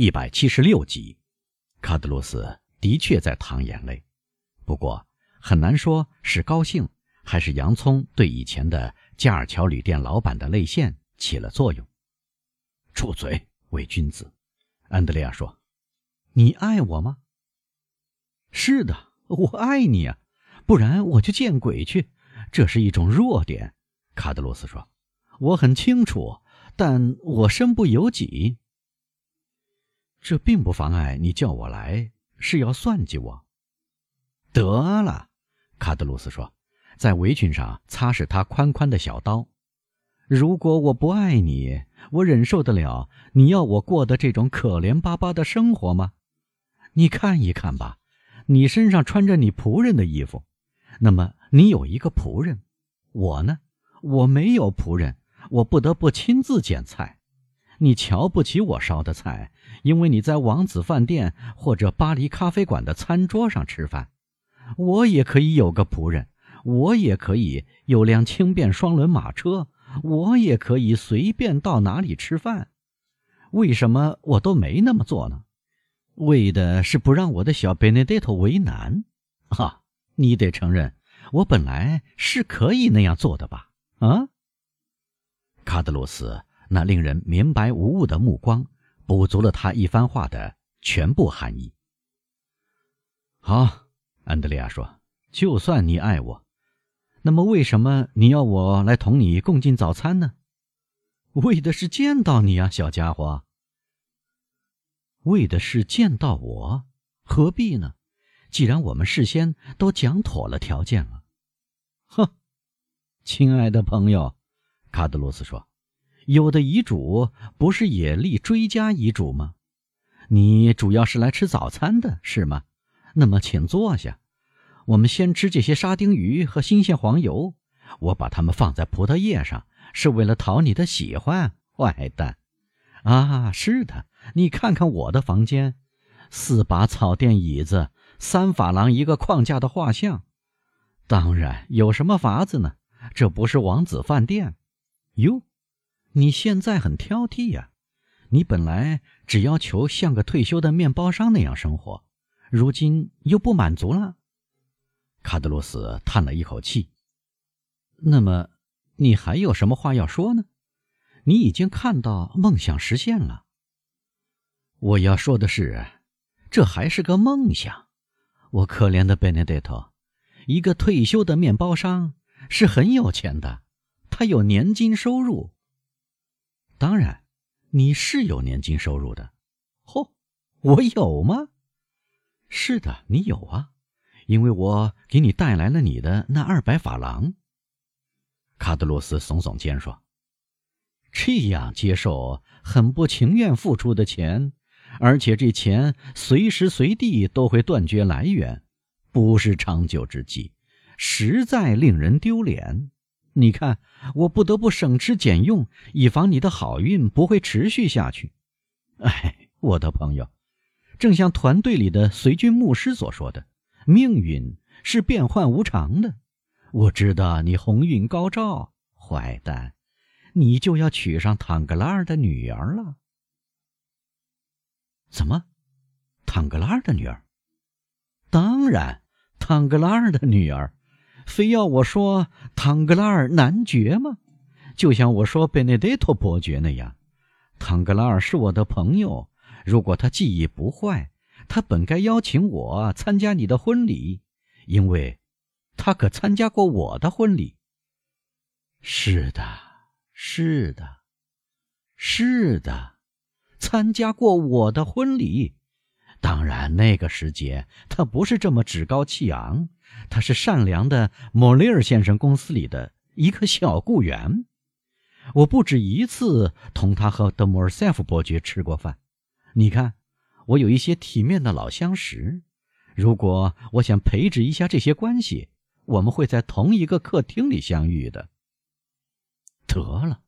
一百七十六集，卡德罗斯的确在淌眼泪，不过很难说是高兴还是洋葱对以前的加尔乔旅店老板的泪腺起了作用。住嘴，伪君子！安德烈亚说：“你爱我吗？”“是的，我爱你啊，不然我就见鬼去。这是一种弱点。”卡德罗斯说：“我很清楚，但我身不由己。”这并不妨碍你叫我来，是要算计我。得了，卡德鲁斯说，在围裙上擦拭他宽宽的小刀。如果我不爱你，我忍受得了你要我过的这种可怜巴巴的生活吗？你看一看吧，你身上穿着你仆人的衣服，那么你有一个仆人，我呢，我没有仆人，我不得不亲自捡菜。你瞧不起我烧的菜，因为你在王子饭店或者巴黎咖啡馆的餐桌上吃饭。我也可以有个仆人，我也可以有辆轻便双轮马车，我也可以随便到哪里吃饭。为什么我都没那么做呢？为的是不让我的小贝内德托为难。哈，你得承认，我本来是可以那样做的吧？啊，卡德罗斯。那令人明白无误的目光，补足了他一番话的全部含义。好，安德烈亚说：“就算你爱我，那么为什么你要我来同你共进早餐呢？为的是见到你啊，小家伙。为的是见到我，何必呢？既然我们事先都讲妥了条件了。”哼，亲爱的朋友，卡德罗斯说。有的遗嘱不是也立追加遗嘱吗？你主要是来吃早餐的是吗？那么请坐下，我们先吃这些沙丁鱼和新鲜黄油。我把它们放在葡萄叶上，是为了讨你的喜欢，坏蛋！啊，是的，你看看我的房间，四把草垫椅子，三法郎一个框架的画像。当然，有什么法子呢？这不是王子饭店，哟。你现在很挑剔呀，你本来只要求像个退休的面包商那样生活，如今又不满足了。卡德罗斯叹了一口气。那么，你还有什么话要说呢？你已经看到梦想实现了。我要说的是，这还是个梦想。我可怜的贝内德托，一个退休的面包商是很有钱的，他有年金收入。当然，你是有年金收入的，嚯，我有吗？是的，你有啊，因为我给你带来了你的那二百法郎。卡德罗斯耸耸肩说：“这样接受很不情愿付出的钱，而且这钱随时随地都会断绝来源，不是长久之计，实在令人丢脸。”你看，我不得不省吃俭用，以防你的好运不会持续下去。哎，我的朋友，正像团队里的随军牧师所说的，命运是变幻无常的。我知道你鸿运高照，坏蛋，你就要娶上唐格拉尔的女儿了。怎么，唐格拉尔的女儿？当然，唐格拉尔的女儿。非要我说唐格拉尔男爵吗？就像我说贝内德托伯爵那样，唐格拉尔是我的朋友。如果他记忆不坏，他本该邀请我参加你的婚礼，因为，他可参加过我的婚礼。是的，是的，是的，参加过我的婚礼。当然，那个时节他不是这么趾高气昂。他是善良的莫雷尔先生公司里的一个小雇员，我不止一次同他和德莫尔塞夫伯爵吃过饭。你看，我有一些体面的老相识。如果我想培植一下这些关系，我们会在同一个客厅里相遇的。得了，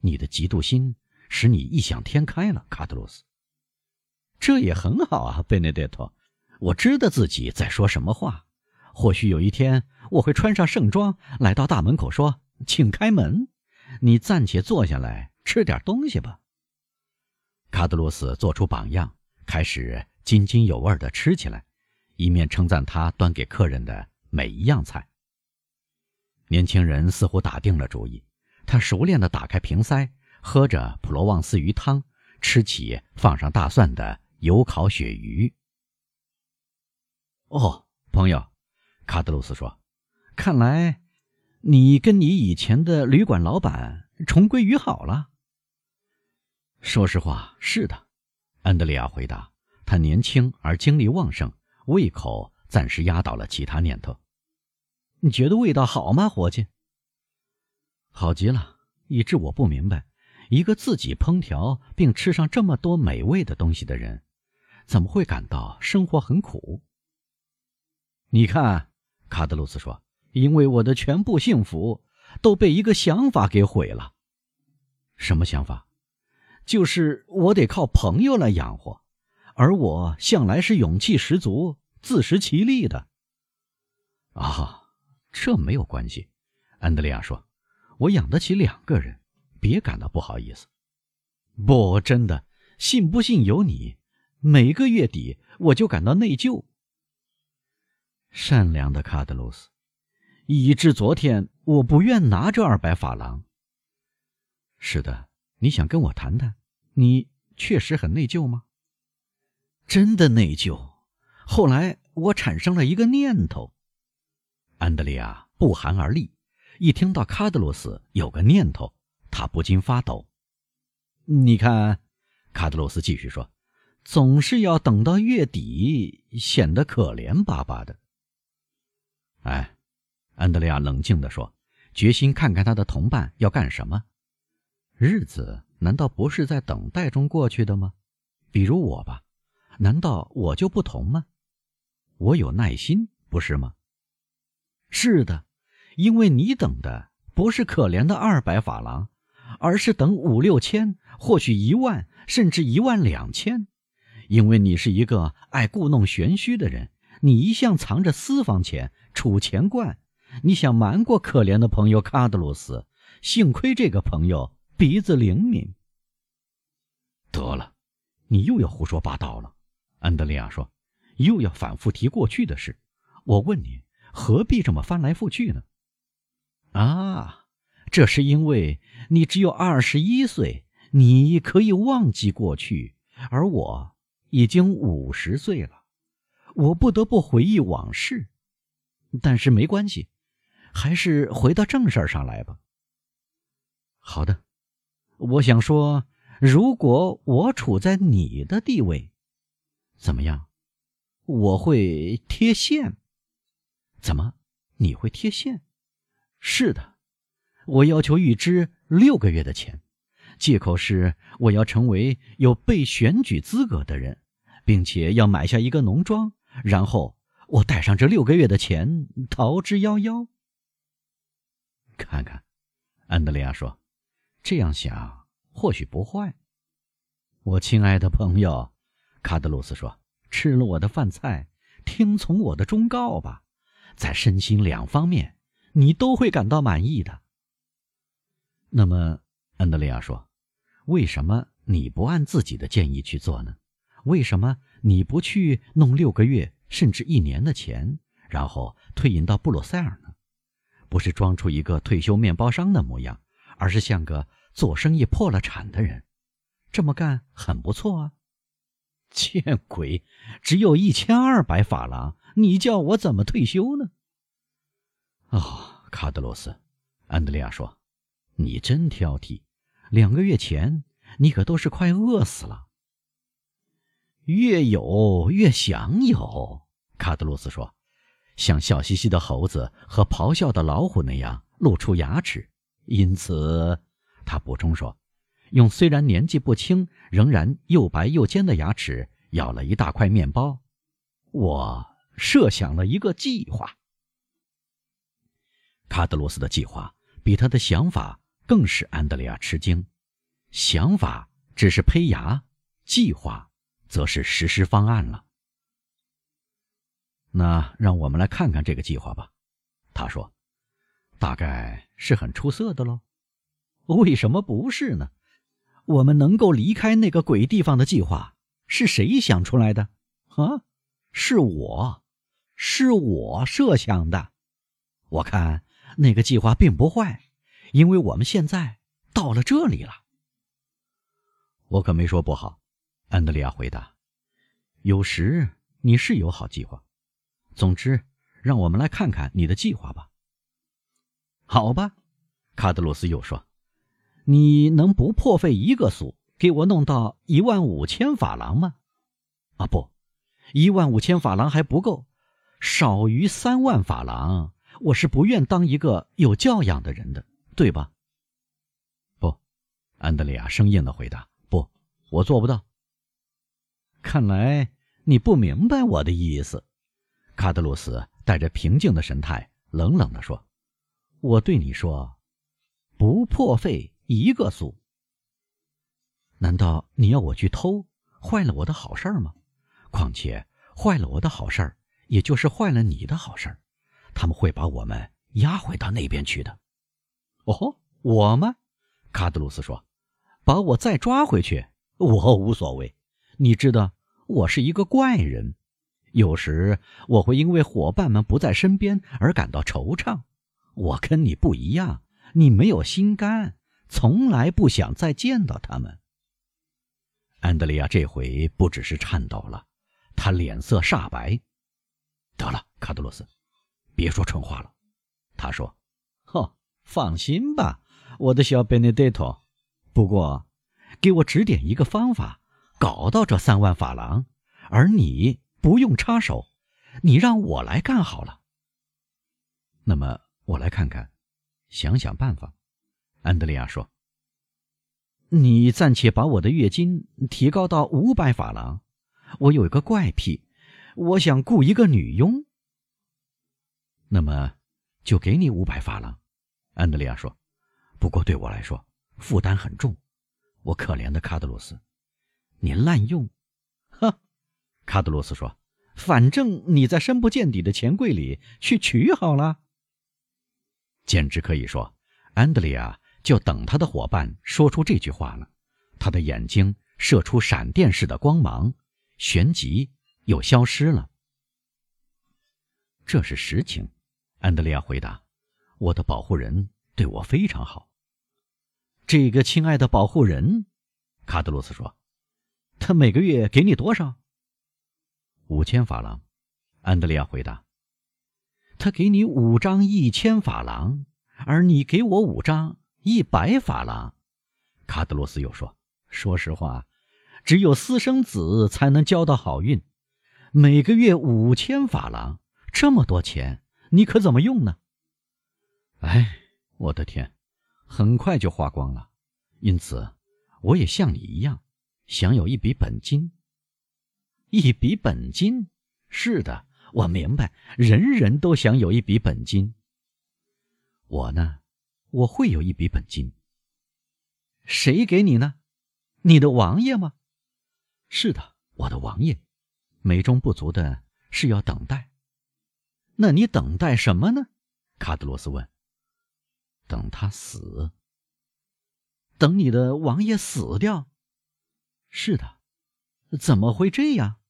你的嫉妒心使你异想天开了，卡德罗斯。这也很好啊，贝内德托。我知道自己在说什么话。或许有一天，我会穿上盛装来到大门口，说：“请开门，你暂且坐下来吃点东西吧。”卡德罗斯做出榜样，开始津津有味地吃起来，一面称赞他端给客人的每一样菜。年轻人似乎打定了主意，他熟练地打开瓶塞，喝着普罗旺斯鱼汤，吃起放上大蒜的油烤鳕鱼。哦，朋友，卡德鲁斯说：“看来你跟你以前的旅馆老板重归于好了。”说实话，是的，安德烈亚回答。他年轻而精力旺盛，胃口暂时压倒了其他念头。你觉得味道好吗，伙计？好极了，以致我不明白，一个自己烹调并吃上这么多美味的东西的人，怎么会感到生活很苦？你看，卡德鲁斯说：“因为我的全部幸福都被一个想法给毁了。”什么想法？就是我得靠朋友来养活，而我向来是勇气十足、自食其力的。啊，这没有关系，安德烈亚说：“我养得起两个人，别感到不好意思。”不，真的，信不信由你。每个月底我就感到内疚。善良的卡德鲁斯，以致昨天我不愿拿这二百法郎。是的，你想跟我谈谈？你确实很内疚吗？真的内疚。后来我产生了一个念头。安德烈亚不寒而栗，一听到卡德罗斯有个念头，他不禁发抖。你看，卡德罗斯继续说：“总是要等到月底，显得可怜巴巴的。”哎，安德烈亚冷静地说，决心看看他的同伴要干什么。日子。难道不是在等待中过去的吗？比如我吧，难道我就不同吗？我有耐心，不是吗？是的，因为你等的不是可怜的二百法郎，而是等五六千，或许一万，甚至一万两千。因为你是一个爱故弄玄虚的人，你一向藏着私房钱、储钱罐，你想瞒过可怜的朋友卡德鲁斯。幸亏这个朋友。鼻子灵敏。得了，你又要胡说八道了，安德烈亚说，又要反复提过去的事。我问你，何必这么翻来覆去呢？啊，这是因为你只有二十一岁，你可以忘记过去，而我已经五十岁了，我不得不回忆往事。但是没关系，还是回到正事上来吧。好的。我想说，如果我处在你的地位，怎么样？我会贴现。怎么？你会贴现？是的，我要求预支六个月的钱，借口是我要成为有被选举资格的人，并且要买下一个农庄，然后我带上这六个月的钱逃之夭夭。看看，安德烈亚说。这样想或许不坏。我亲爱的朋友，卡德鲁斯说：“吃了我的饭菜，听从我的忠告吧，在身心两方面，你都会感到满意的。”那么，安德烈亚说：“为什么你不按自己的建议去做呢？为什么你不去弄六个月甚至一年的钱，然后退隐到布鲁塞尔呢？不是装出一个退休面包商的模样？”而是像个做生意破了产的人，这么干很不错啊！见鬼，只有一千二百法郎，你叫我怎么退休呢？哦，卡德罗斯，安德烈亚说：“你真挑剔。两个月前，你可都是快饿死了。”越有越想有，卡德罗斯说，像笑嘻嘻的猴子和咆哮的老虎那样露出牙齿。因此，他补充说：“用虽然年纪不轻，仍然又白又尖的牙齿咬了一大块面包。我设想了一个计划。卡德罗斯的计划比他的想法更使安德烈亚吃惊。想法只是胚芽，计划则是实施方案了。那让我们来看看这个计划吧。”他说。大概是很出色的喽，为什么不是呢？我们能够离开那个鬼地方的计划是谁想出来的？啊，是我，是我设想的。我看那个计划并不坏，因为我们现在到了这里了。我可没说不好，安德烈亚回答。有时你是有好计划。总之，让我们来看看你的计划吧。好吧，卡德罗斯又说。你能不破费一个苏给我弄到一万五千法郎吗？啊，不，一万五千法郎还不够，少于三万法郎，我是不愿当一个有教养的人的，对吧？不，安德烈亚生硬的回答：“不，我做不到。”看来你不明白我的意思，卡德鲁斯带着平静的神态，冷冷的说：“我对你说，不破费。”一个苏？难道你要我去偷，坏了我的好事儿吗？况且坏了我的好事儿，也就是坏了你的好事儿，他们会把我们押回到那边去的。哦，我吗？卡德鲁斯说：“把我再抓回去，我无所谓。你知道，我是一个怪人，有时我会因为伙伴们不在身边而感到惆怅。我跟你不一样，你没有心肝。”从来不想再见到他们。安德利亚这回不只是颤抖了，他脸色煞白。得了，卡德罗斯，别说蠢话了。他说：“，放心吧，我的小贝内德托。不过，给我指点一个方法，搞到这三万法郎，而你不用插手，你让我来干好了。那么，我来看看，想想办法。”安德利亚说：“你暂且把我的月金提高到五百法郎。我有一个怪癖，我想雇一个女佣。那么，就给你五百法郎。”安德烈亚说：“不过对我来说，负担很重。我可怜的卡德罗斯，你滥用。”哈，卡德罗斯说：“反正你在深不见底的钱柜里去取好了。”简直可以说，安德烈亚。就等他的伙伴说出这句话了，他的眼睛射出闪电似的光芒，旋即又消失了。这是实情，安德烈亚回答：“我的保护人对我非常好。”这个亲爱的保护人，卡德罗斯说：“他每个月给你多少？”五千法郎，安德烈亚回答：“他给你五张一千法郎，而你给我五张。”一百法郎，卡德罗斯又说：“说实话，只有私生子才能交到好运。每个月五千法郎，这么多钱，你可怎么用呢？”哎，我的天，很快就花光了。因此，我也像你一样，想有一笔本金。一笔本金？是的，我明白，人人都想有一笔本金。我呢？我会有一笔本金。谁给你呢？你的王爷吗？是的，我的王爷。美中不足的是要等待。那你等待什么呢？卡德罗斯问。等他死。等你的王爷死掉？是的。怎么会这样？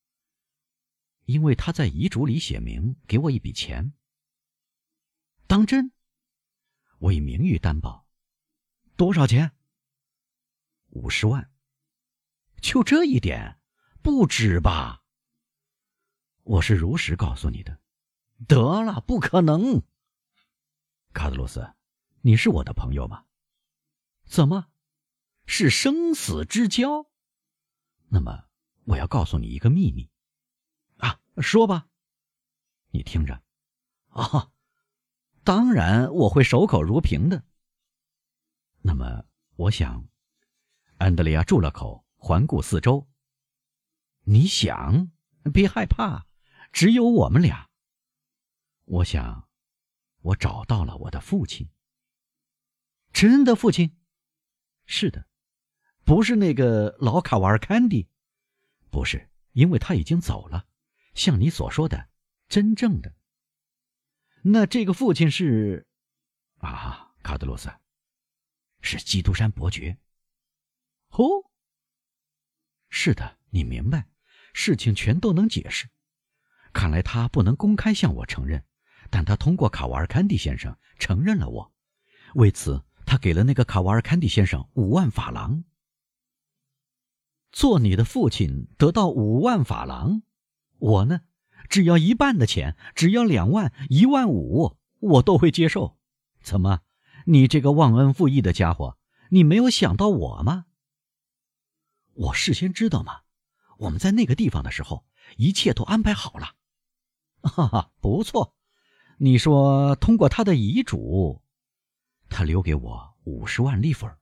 因为他在遗嘱里写明给我一笔钱。当真？我以名誉担保，多少钱？五十万。就这一点，不止吧？我是如实告诉你的。得了，不可能。卡德罗斯，你是我的朋友吗？怎么，是生死之交？那么，我要告诉你一个秘密。啊，说吧。你听着。啊。当然，我会守口如瓶的。那么，我想，安德烈亚住了口，环顾四周。你想？别害怕，只有我们俩。我想，我找到了我的父亲。真的父亲？是的，不是那个老卡瓦尔坎迪，不是，因为他已经走了。像你所说的，真正的。那这个父亲是，啊，卡德罗斯，是基督山伯爵。哦，是的，你明白，事情全都能解释。看来他不能公开向我承认，但他通过卡瓦尔坎蒂先生承认了我。为此，他给了那个卡瓦尔坎蒂先生五万法郎。做你的父亲得到五万法郎，我呢，只要一半的钱，只要两万、一万五，我都会接受。怎么，你这个忘恩负义的家伙，你没有想到我吗？我事先知道吗？我们在那个地方的时候，一切都安排好了。哈哈，不错。你说通过他的遗嘱，他留给我五十万利弗尔。